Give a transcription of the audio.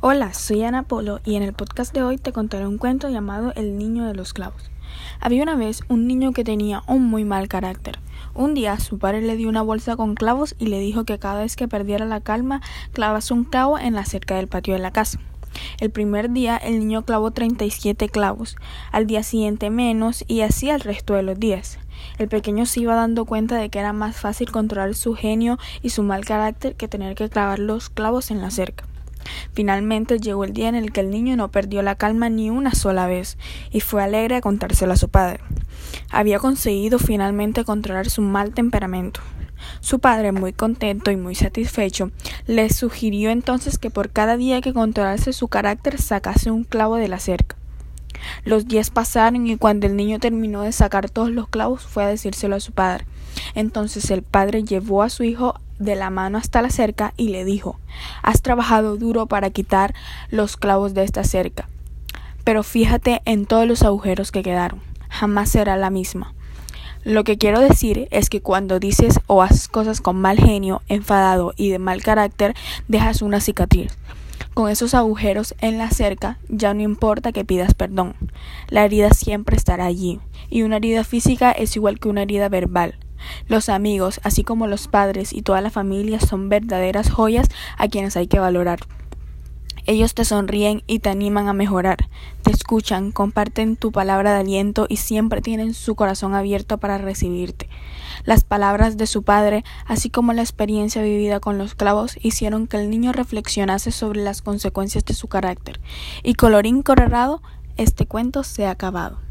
Hola, soy Ana Polo y en el podcast de hoy te contaré un cuento llamado El niño de los clavos. Había una vez un niño que tenía un muy mal carácter. Un día su padre le dio una bolsa con clavos y le dijo que cada vez que perdiera la calma clavase un clavo en la cerca del patio de la casa. El primer día el niño clavó 37 clavos, al día siguiente menos y así al resto de los días. El pequeño se iba dando cuenta de que era más fácil controlar su genio y su mal carácter que tener que clavar los clavos en la cerca. Finalmente llegó el día en el que el niño no perdió la calma ni una sola vez, y fue alegre a contárselo a su padre. Había conseguido finalmente controlar su mal temperamento. Su padre, muy contento y muy satisfecho, le sugirió entonces que por cada día que controlase su carácter sacase un clavo de la cerca. Los días pasaron y cuando el niño terminó de sacar todos los clavos fue a decírselo a su padre. Entonces el padre llevó a su hijo de la mano hasta la cerca y le dijo Has trabajado duro para quitar los clavos de esta cerca, pero fíjate en todos los agujeros que quedaron. Jamás será la misma. Lo que quiero decir es que cuando dices o haces cosas con mal genio, enfadado y de mal carácter, dejas una cicatriz. Con esos agujeros en la cerca ya no importa que pidas perdón. La herida siempre estará allí, y una herida física es igual que una herida verbal. Los amigos, así como los padres y toda la familia son verdaderas joyas a quienes hay que valorar. Ellos te sonríen y te animan a mejorar, te escuchan, comparten tu palabra de aliento y siempre tienen su corazón abierto para recibirte. Las palabras de su padre, así como la experiencia vivida con los clavos, hicieron que el niño reflexionase sobre las consecuencias de su carácter. Y colorín colorado, este cuento se ha acabado.